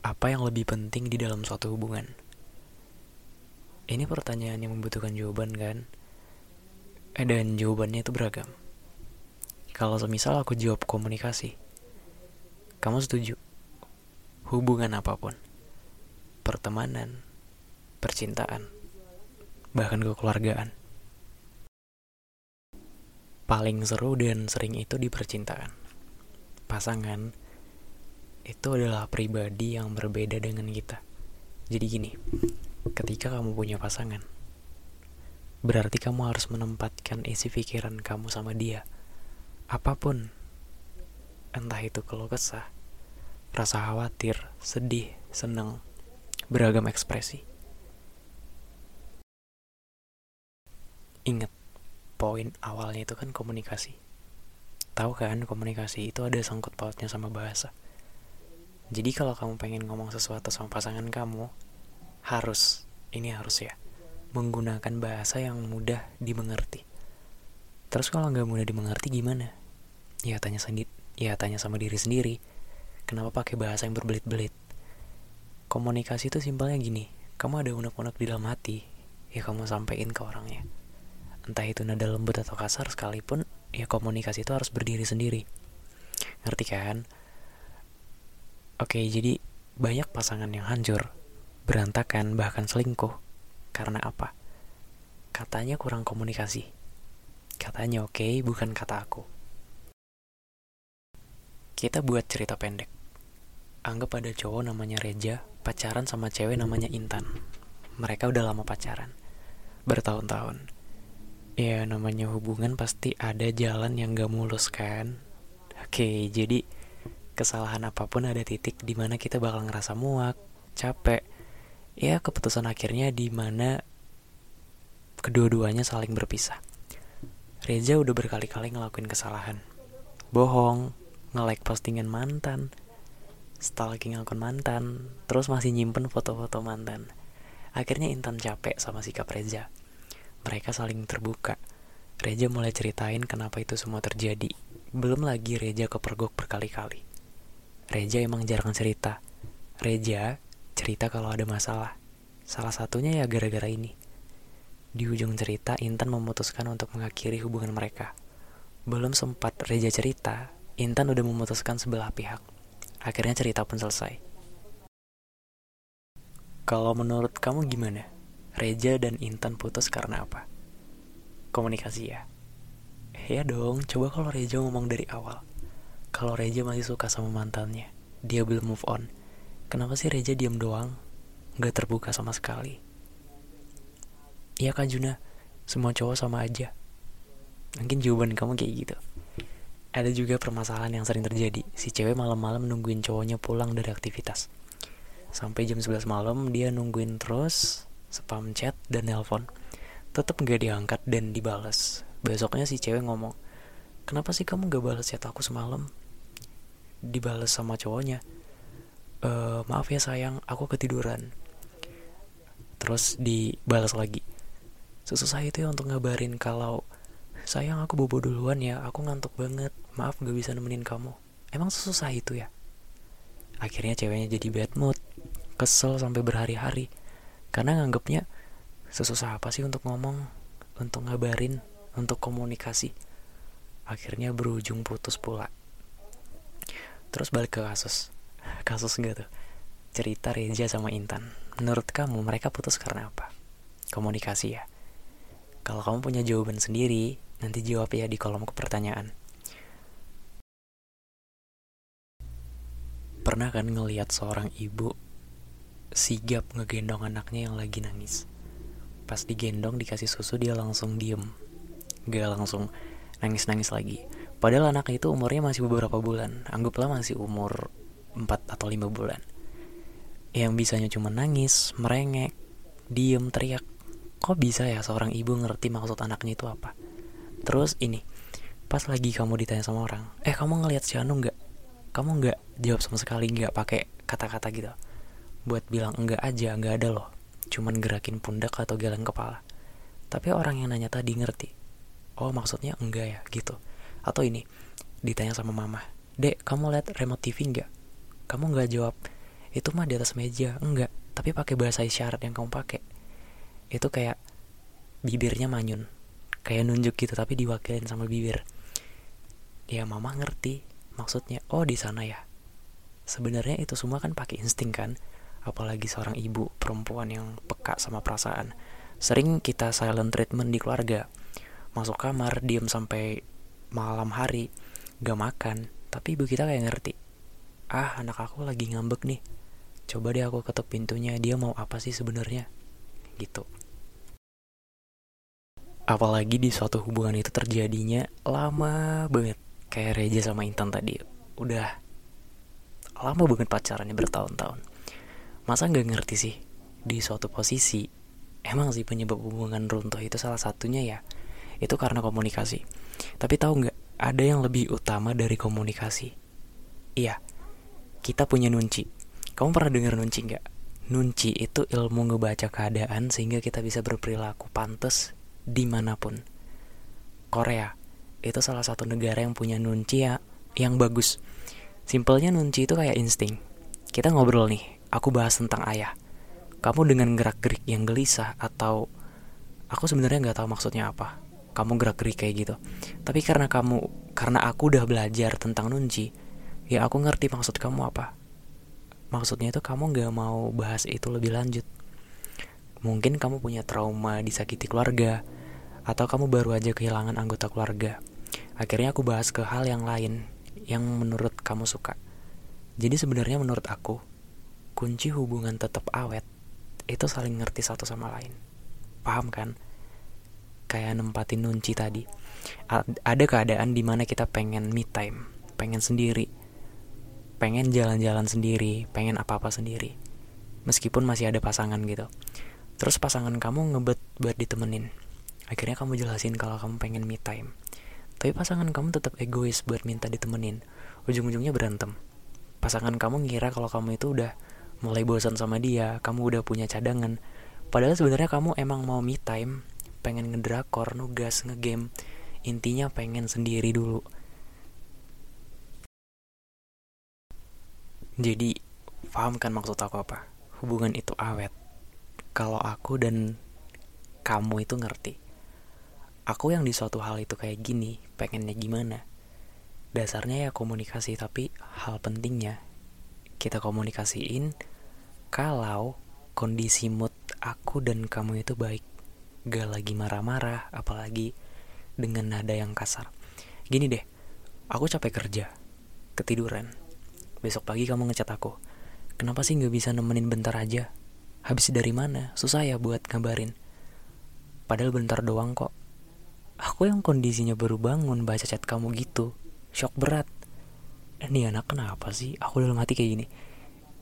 Apa yang lebih penting di dalam suatu hubungan? Ini pertanyaan yang membutuhkan jawaban kan? Eh, dan jawabannya itu beragam. Kalau semisal aku jawab komunikasi, kamu setuju? Hubungan apa pun, pertemanan, percintaan, bahkan kekeluargaan. Paling seru dan sering itu di percintaan. Pasangan itu adalah pribadi yang berbeda dengan kita. Jadi gini, ketika kamu punya pasangan, berarti kamu harus menempatkan isi pikiran kamu sama dia. Apa pun, entah itu keluh kesah, rasa khawatir, sedih, senang, beragam ekspresi. Ingat, poin awalnya itu kan komunikasi. Tahu kan, komunikasi itu ada sangkut pautnya sama bahasa. Jadi kalau kamu pengen ngomong sesuatu sama pasangan kamu, harus, ini harus ya, menggunakan bahasa yang mudah dimengerti. Terus kalau nggak mudah dimengerti gimana? Ya tanya sendiri, ya tanya sama diri sendiri. Kenapa pakai bahasa yang berbelit-belit? Komunikasi itu simpelnya gini, kamu ada unek-unek di dalam hati, ya kamu sampaikan ke orangnya. Entah itu nada lembut atau kasar sekalipun, ya komunikasi itu harus berdiri sendiri. Ngerti kan? Oke, jadi banyak pasangan yang hancur, berantakan, bahkan selingkuh. Karena apa? Katanya kurang komunikasi. Katanya oke, okay, bukan kata aku. Kita buat cerita pendek. Anggap ada cowok namanya Reja, pacaran sama cewek namanya Intan. Mereka udah lama pacaran. Bertahun-tahun. Ya, namanya hubungan pasti ada jalan yang gak mulus kan? Oke, jadi kesalahan apa pun ada titik di mana kita bakal ngerasa muak, capek. Ya, keputusan akhirnya di mana kedua-duanya saling berpisah. Reza udah berkali-kali ngelakuin kesalahan. Bohong, nge-like postingan mantan, stalking akun mantan, terus masih nyimpen foto-foto mantan. Akhirnya Intan capek sama sikap Reza. Mereka saling terbuka. Reza mulai ceritain kenapa itu semua terjadi. Belum lagi Reza kepergok berkali-kali. Reja emang jarang cerita. Reja cerita kalau ada masalah. Salah satunya ya gara-gara ini. Di ujung cerita, Intan memutuskan untuk mengakhiri hubungan mereka. Belum sempat Reja cerita, Intan udah memutuskan sebelah pihak. Akhirnya cerita pun selesai. Kalau menurut kamu gimana? Reja dan Intan putus karena apa? Komunikasi ya? Ya dong, coba kalau Reja ngomong dari awal kalau Reja masih suka sama mantannya, dia belum move on. Kenapa sih Reja diam doang? Gak terbuka sama sekali. Iya Kak Juna, semua cowok sama aja. Mungkin jawaban kamu kayak gitu. Ada juga permasalahan yang sering terjadi. Si cewek malam-malam nungguin cowoknya pulang dari aktivitas. Sampai jam 11 malam dia nungguin terus, spam chat dan nelpon. Tetap gak diangkat dan dibales. Besoknya si cewek ngomong, Kenapa sih kamu gak balas chat aku semalam? dibales sama cowoknya e, maaf ya sayang aku ketiduran. Terus dibalas lagi sesusah itu ya untuk ngabarin kalau sayang aku bobo duluan ya aku ngantuk banget maaf gak bisa nemenin kamu. Emang sesusah itu ya? Akhirnya ceweknya jadi bad mood kesel sampai berhari-hari karena nganggepnya sesusah apa sih untuk ngomong untuk ngabarin untuk komunikasi akhirnya berujung putus pula Terus balik ke kasus. Kasus enggak tuh? Cerita Reza sama Intan. Menurut kamu mereka putus karena apa? Komunikasi ya. Kalau kamu punya jawaban sendiri, nanti jawab ya di kolom pertanyaan. Pernah kan ngeliat seorang ibu sigap ngegendong anaknya yang lagi nangis? Pas digendong dikasih susu dia langsung diem. Gak langsung nangis-nangis lagi. Padahal anaknya itu umurnya masih beberapa bulan. Anggaplah masih umur 4 atau 5 bulan. Yang bisanya cuma nangis, merengek, diem, teriak. Kok bisa ya seorang ibu ngerti maksud anaknya itu apa? Terus ini Pas lagi kamu ditanya sama orang Eh kamu ngelihat si Anu nggak? Kamu nggak jawab sama sekali nggak pakai kata-kata gitu? Buat bilang enggak aja, nggak ada loh. Cuman gerakin pundak atau geleng kepala. Tapi orang yang nanya tadi ngerti Oh maksudnya enggak ya? gitu. Atau ini ditanya sama mama dek kamu lihat remote TV nggak kamu nggak jawab. Itu mah di atas meja. Enggak tapi pakai bahasa isyarat yang kamu pakai. Itu kayak bibirnya manyun. Kayak nunjuk gitu tapi diwakilin sama bibir. Ya mama ngerti maksudnya oh di sana ya. Sebenarnya itu semua kan pakai insting kan apalagi seorang ibu perempuan yang peka sama perasaan. Sering kita silent treatment di keluarga masuk kamar diem sampai malam hari gak makan. Tapi ibu kita kayak ngerti ah anak aku lagi ngambek nih. Coba deh aku ketuk pintunya dia mau apa sih sebenarnya? Gitu. Apalagi di suatu hubungan itu terjadinya lama banget. Kayak Reja sama Intan tadi udah lama banget pacarannya bertahun-tahun. Masa nggak ngerti sih di suatu posisi emang sih penyebab hubungan runtuh itu salah satunya ya itu karena komunikasi. Tapi tahu nggak, ada yang lebih utama dari komunikasi. Iya, kita punya nunci. Kamu pernah dengar nunci nggak? Nunci itu ilmu ngebaca keadaan sehingga kita bisa berperilaku pantas di mana pun. Korea, itu salah satu negara yang punya nunci ya, yang bagus. Simpelnya nunci itu kayak insting. Kita ngobrol nih, aku bahas tentang ayah. Kamu dengan gerak-gerik yang gelisah atau aku sebenarnya nggak tahu maksudnya apa kamu gerak-gerik kayak gitu. Tapi karena kamu, karena aku udah belajar tentang nunci, ya aku ngerti maksud kamu apa. Maksudnya itu kamu gak mau bahas itu lebih lanjut. Mungkin kamu punya trauma disakiti keluarga, atau kamu baru aja kehilangan anggota keluarga. Akhirnya aku bahas ke hal yang lain, yang menurut kamu suka. Jadi sebenarnya menurut aku, kunci hubungan tetap awet, itu saling ngerti satu sama lain. Paham kan? Kayak nempatin nunci tadi. Ada keadaan di mana kita pengen me time pengen sendiri pengen jalan-jalan sendiri pengen apa-apa sendiri meskipun masih ada pasangan gitu. Terus pasangan kamu ngebet buat ditemenin. Akhirnya kamu jelasin kalau kamu pengen me time. Tapi pasangan kamu tetap egois buat minta ditemenin. Ujung-ujungnya berantem. Pasangan kamu ngira kalau kamu itu udah mulai bosan sama dia kamu udah punya cadangan. Padahal sebenarnya kamu emang mau me time pengen ngedrakor, nugas, ngegame. Intinya pengen sendiri dulu. Jadi, paham kan maksud aku apa? Hubungan itu awet. Kalau aku dan kamu itu ngerti. Aku yang di suatu hal itu kayak gini, pengennya gimana? Dasarnya ya komunikasi, tapi hal pentingnya kita komunikasiin kalau kondisi mood aku dan kamu itu baik gak lagi marah-marah, apalagi dengan nada yang kasar. Gini deh, aku capek kerja, ketiduran. Besok pagi kamu ngecat aku. Kenapa sih gak bisa nemenin bentar aja? Habis dari mana? Susah ya buat ngabarin. Padahal bentar doang kok. Aku yang kondisinya baru bangun baca chat kamu gitu. Shock berat. Ini anak kenapa sih? Aku dalam hati kayak gini.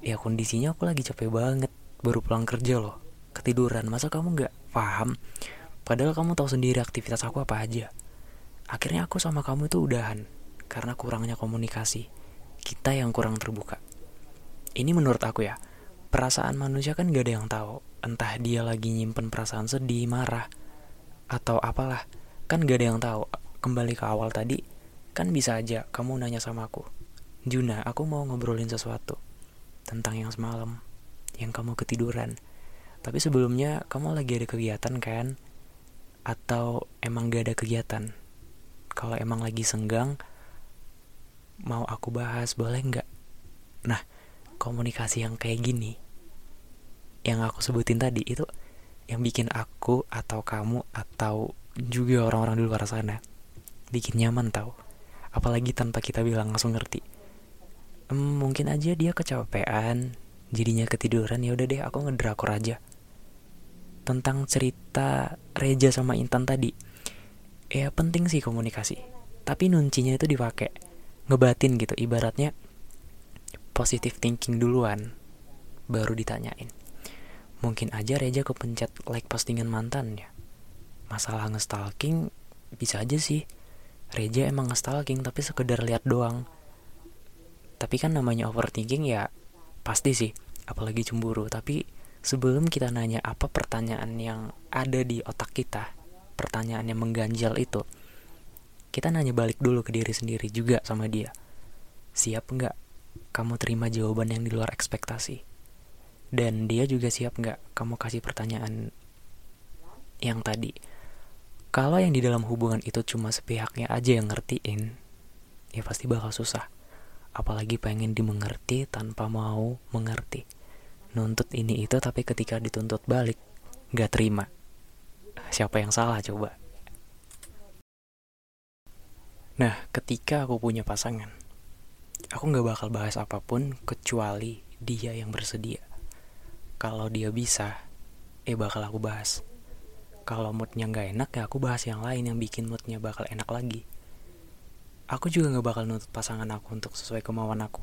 Ya kondisinya aku lagi capek banget. Baru pulang kerja loh ketiduran masa kamu nggak paham padahal kamu tahu sendiri aktivitas aku apa aja. Akhirnya aku sama kamu itu udahan karena kurangnya komunikasi. Kita yang kurang terbuka. Ini menurut aku ya perasaan manusia kan gak ada yang tahu. Entah dia lagi nyimpen perasaan sedih marah atau apalah. Kan gak ada yang tahu. Kembali ke awal tadi kan bisa aja kamu nanya sama aku Juna aku mau ngobrolin sesuatu tentang yang semalam yang kamu ketiduran tapi sebelumnya kamu lagi ada kegiatan kan? Atau emang gak ada kegiatan? Kalau emang lagi senggang, mau aku bahas boleh nggak? Nah, komunikasi yang kayak gini, yang aku sebutin tadi itu yang bikin aku atau kamu atau juga orang-orang di luar sana bikin nyaman tau. Apalagi tanpa kita bilang langsung ngerti. Mungkin aja dia kecapean, jadinya ketiduran ya udah deh aku ngedrakor aja tentang cerita Reja sama Intan tadi. Ya penting sih komunikasi. Tapi nuncinya itu dipakai ngebatin gitu. Ibaratnya positive thinking duluan baru ditanyain. Mungkin aja Reja kepencet like postingan mantannya. Masalah ngestalking bisa aja sih. Reja emang ngestalking tapi sekedar lihat doang. Tapi kan namanya overthinking ya pasti sih. Apalagi cemburu. Tapi sebelum kita nanya apa pertanyaan yang ada di otak kita pertanyaan yang mengganjal itu kita nanya balik dulu ke diri sendiri juga sama dia. Siap nggak kamu terima jawaban yang di luar ekspektasi? Dan dia juga siap nggak kamu kasih pertanyaan yang tadi? Kalau yang di dalam hubungan itu cuma sepihaknya aja yang ngertiin ya pasti bakal susah. Apalagi pengen dimengerti tanpa mau mengerti nuntut ini itu tapi ketika dituntut balik gak terima. Siapa yang salah coba? Nah ketika aku punya pasangan aku gak bakal bahas apa pun kecuali dia yang bersedia. Kalau dia bisa eh bakal aku bahas. Kalau moodnya gak enak ya aku bahas yang lain yang bikin moodnya bakal enak lagi. Aku juga gak bakal nuntut pasangan aku untuk sesuai kemauan aku.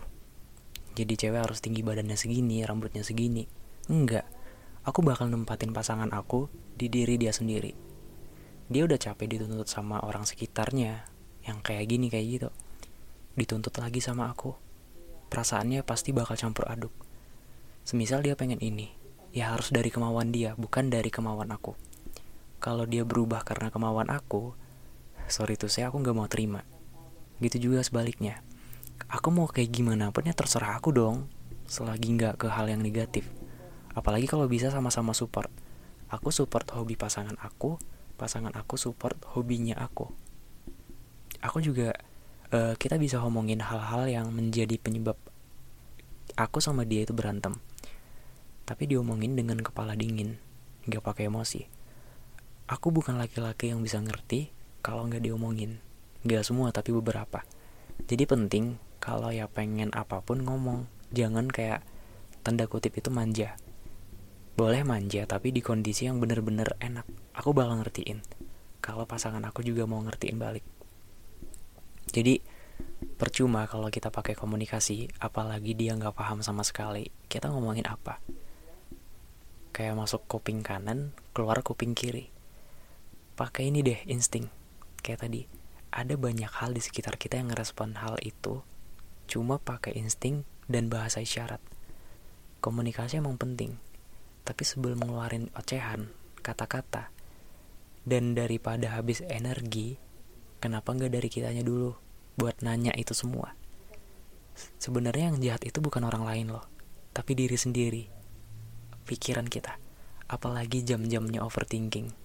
Jadi cewek harus tinggi badannya segini, rambutnya segini. Enggak. Aku bakal nempatin pasangan aku di diri dia sendiri. Dia udah capek dituntut sama orang sekitarnya yang kayak gini kayak gitu. Dituntut lagi sama aku. Perasaannya pasti bakal campur aduk. Semisal dia pengen ini, ya harus dari kemauan dia, bukan dari kemauan aku. Kalau dia berubah karena kemauan aku, sorry tuh saya aku nggak mau terima gitu juga sebaliknya aku mau kayak gimana pun ya terserah aku dong. Selagi nggak ke hal yang negatif. Apalagi kalau bisa sama-sama support. Aku support hobi pasangan aku pasangan aku support hobinya aku. Aku juga uh, kita bisa ngomongin hal-hal yang menjadi penyebab aku sama dia itu berantem. Tapi diomongin dengan kepala dingin nggak pakai emosi. Aku bukan laki-laki yang bisa ngerti kalau nggak diomongin. Gak semua tapi beberapa. Jadi penting kalau ya pengen apa pun ngomong. Jangan kayak tanda kutip itu manja. Boleh manja tapi di kondisi yang bener-bener enak. Aku bakal ngertiin. Kalau pasangan aku juga mau ngertiin balik. Jadi percuma kalau kita pakai komunikasi, apalagi dia nggak paham sama sekali. Kita ngomongin apa? Kayak masuk kuping kanan, keluar kuping kiri. Pakai ini deh insting, kayak tadi ada banyak hal di sekitar kita yang ngerespon hal itu cuma pakai insting dan bahasa isyarat. Komunikasi emang penting, tapi sebelum ngeluarin ocehan, kata-kata, dan daripada habis energi, kenapa nggak dari kitanya dulu buat nanya itu semua? Sebenarnya yang jahat itu bukan orang lain loh, tapi diri sendiri, pikiran kita, apalagi jam-jamnya overthinking.